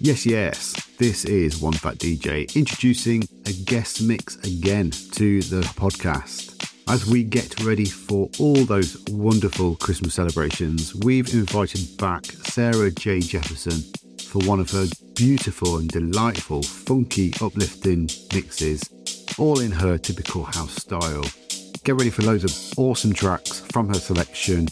Yes, yes, this is One Fat DJ introducing a guest mix again to the podcast. As we get ready for all those wonderful Christmas celebrations, we've invited back Sarah Jae Jefferson for one of her beautiful and delightful, funky, uplifting mixes, all in her typical house style. Get ready for loads of awesome tracks from her selection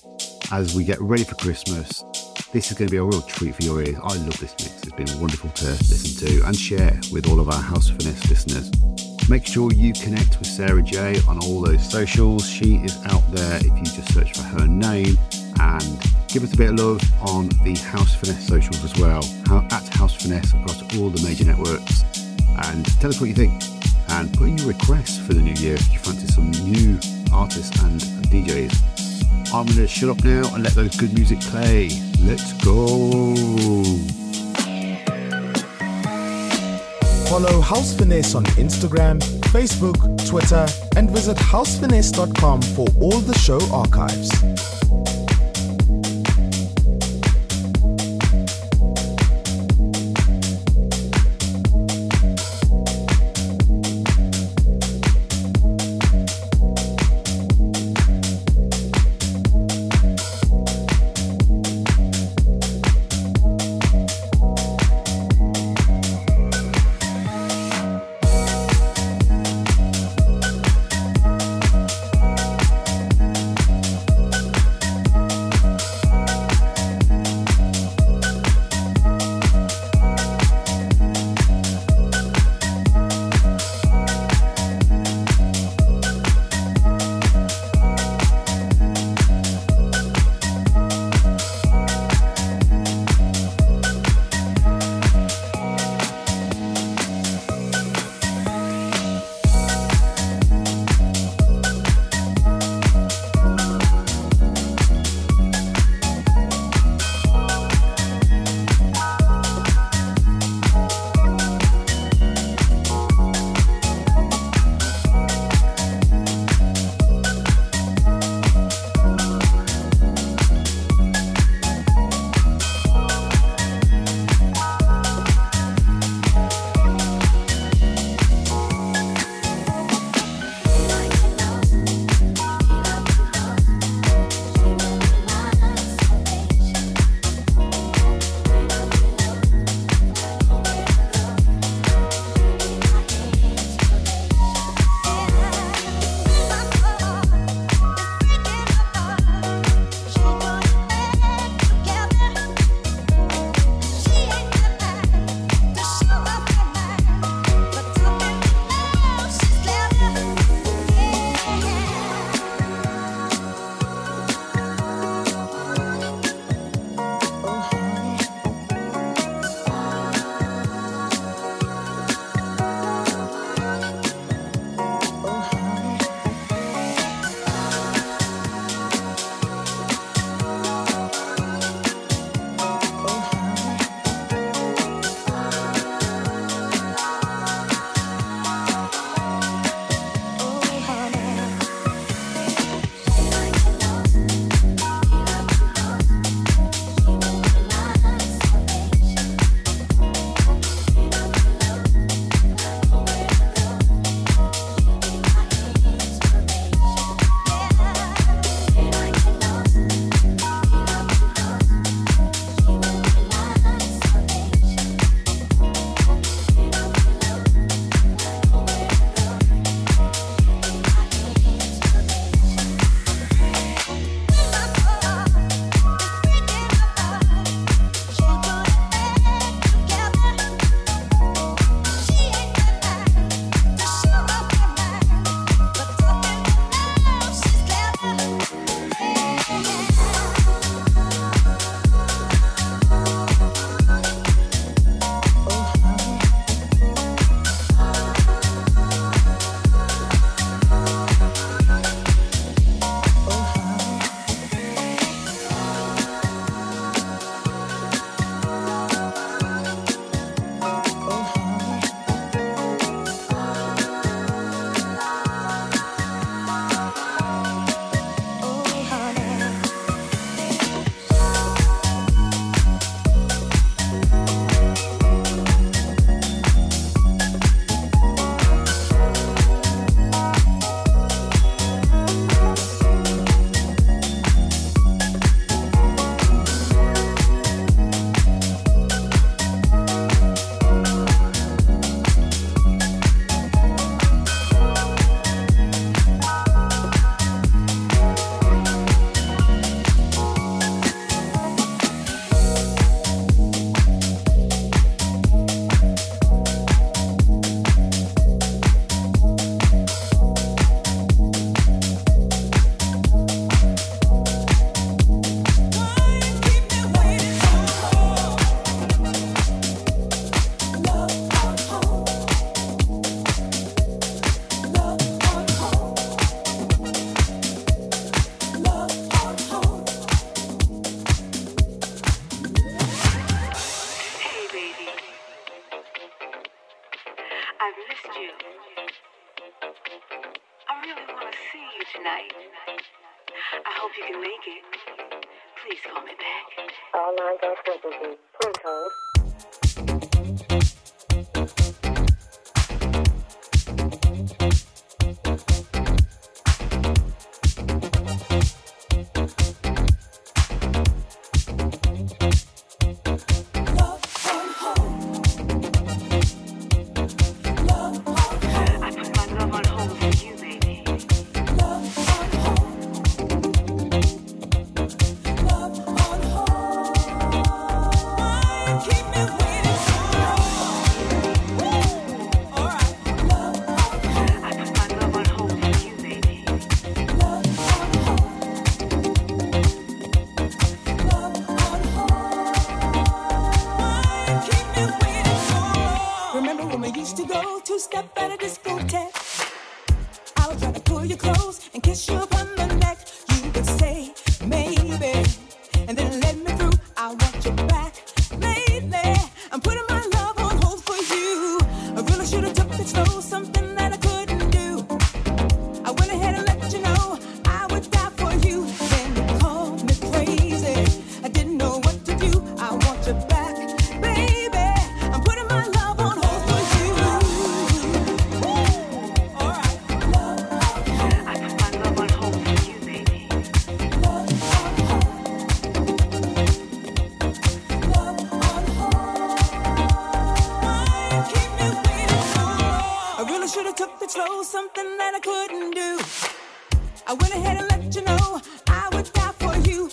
as we get ready for Christmas. This is going to be a real treat for your ears. I love this mix. It's been wonderful to listen to and share with all of our House Finesse listeners. Make sure you connect with Sarah Jae on all those socials. She is out there if you just search for her name and give us a bit of love on the House Finesse socials as well. At House Finesse across all the major networks. And tell us what you think and put in your requests for the new year if you fancy some new artists and DJs. I'm going to shut up now and let those good music play. Let's go. Follow House Finesse on Instagram, Facebook, Twitter, and visit housefinesse.com for all the show archives. that I couldn't do. I went ahead and let you know I would die for you.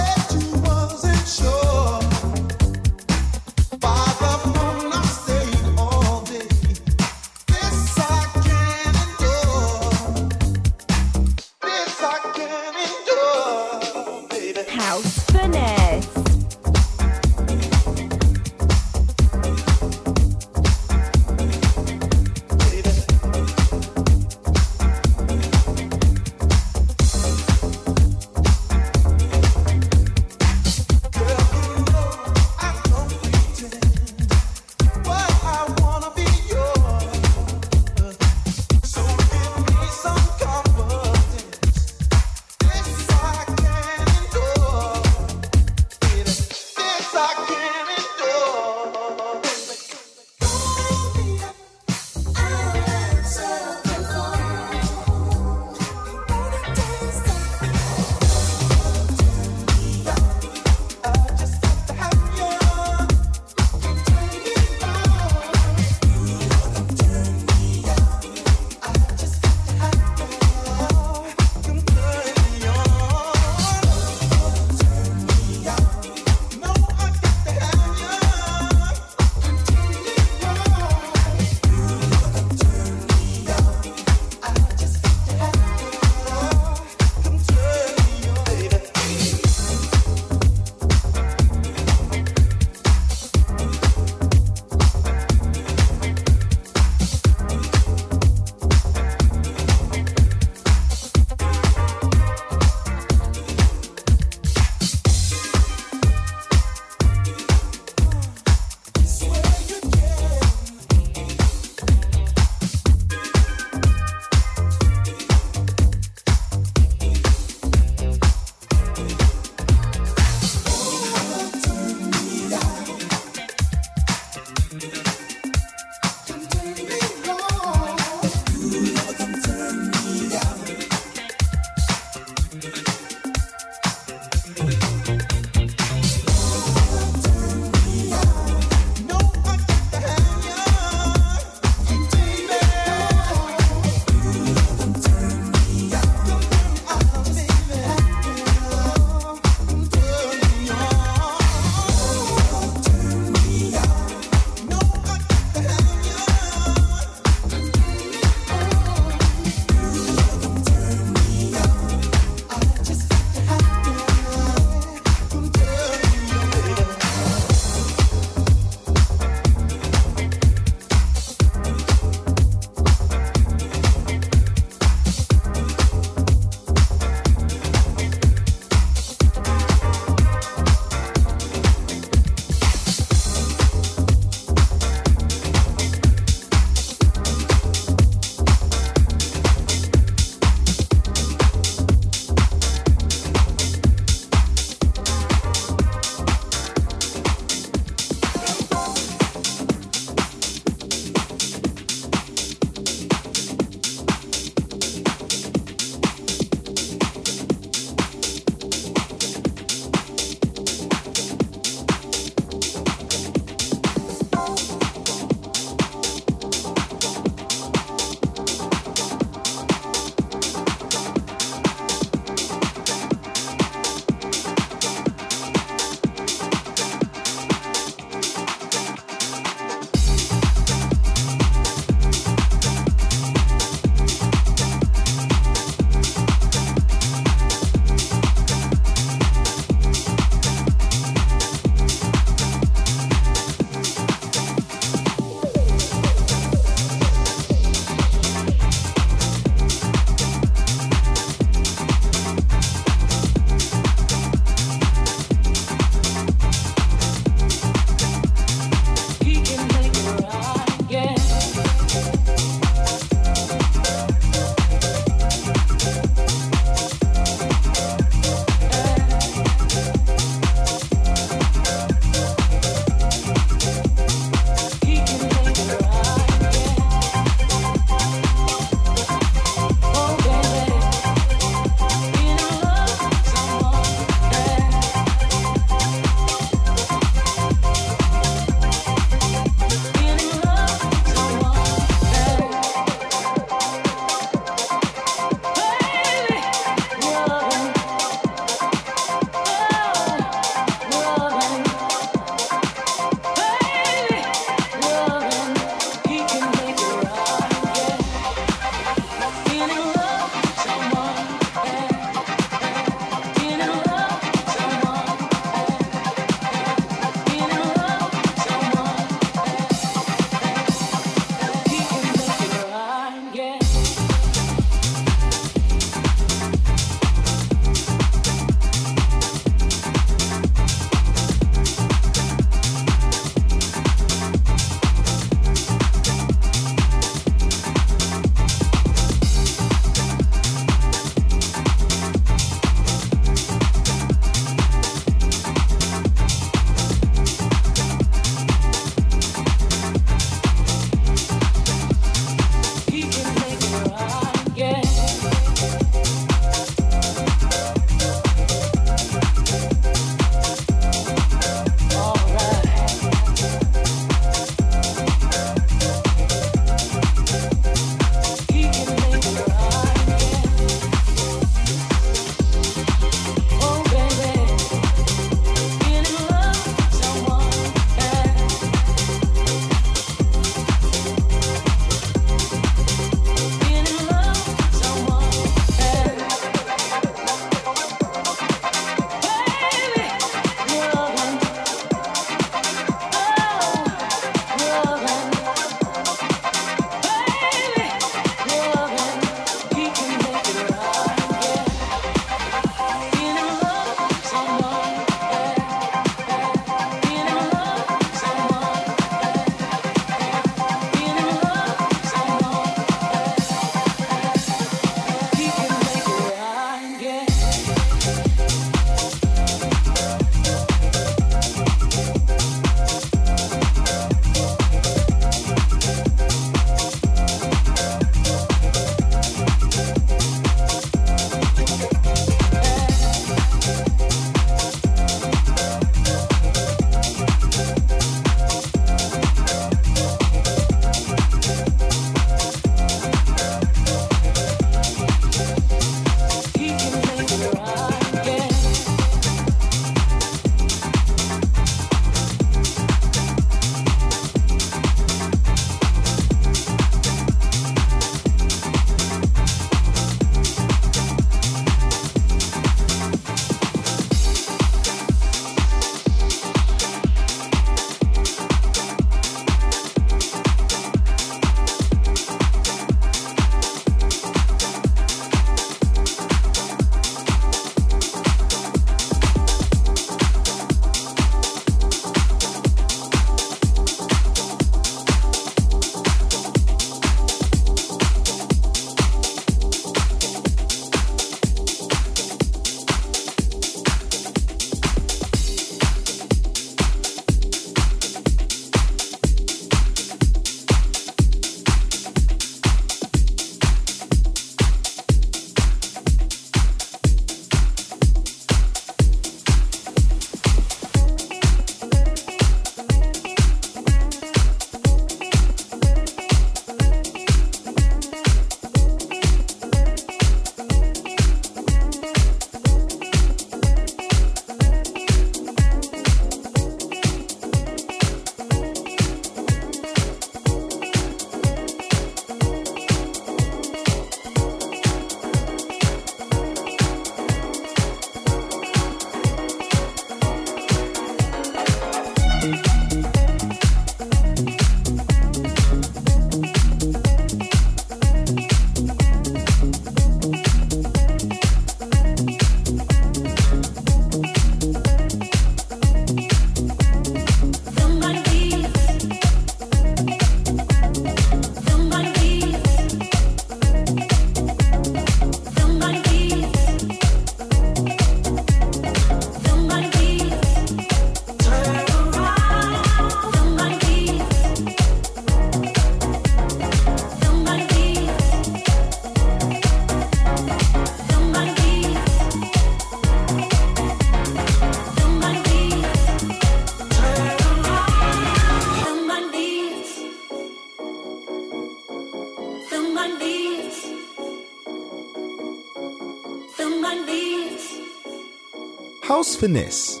Finesse.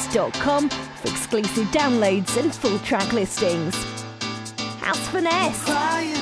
house.com for exclusive downloads and full track listings. House Finesse!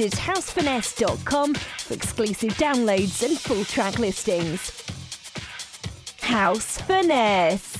At housefinesse.com for exclusive downloads and full track listings. House Finesse.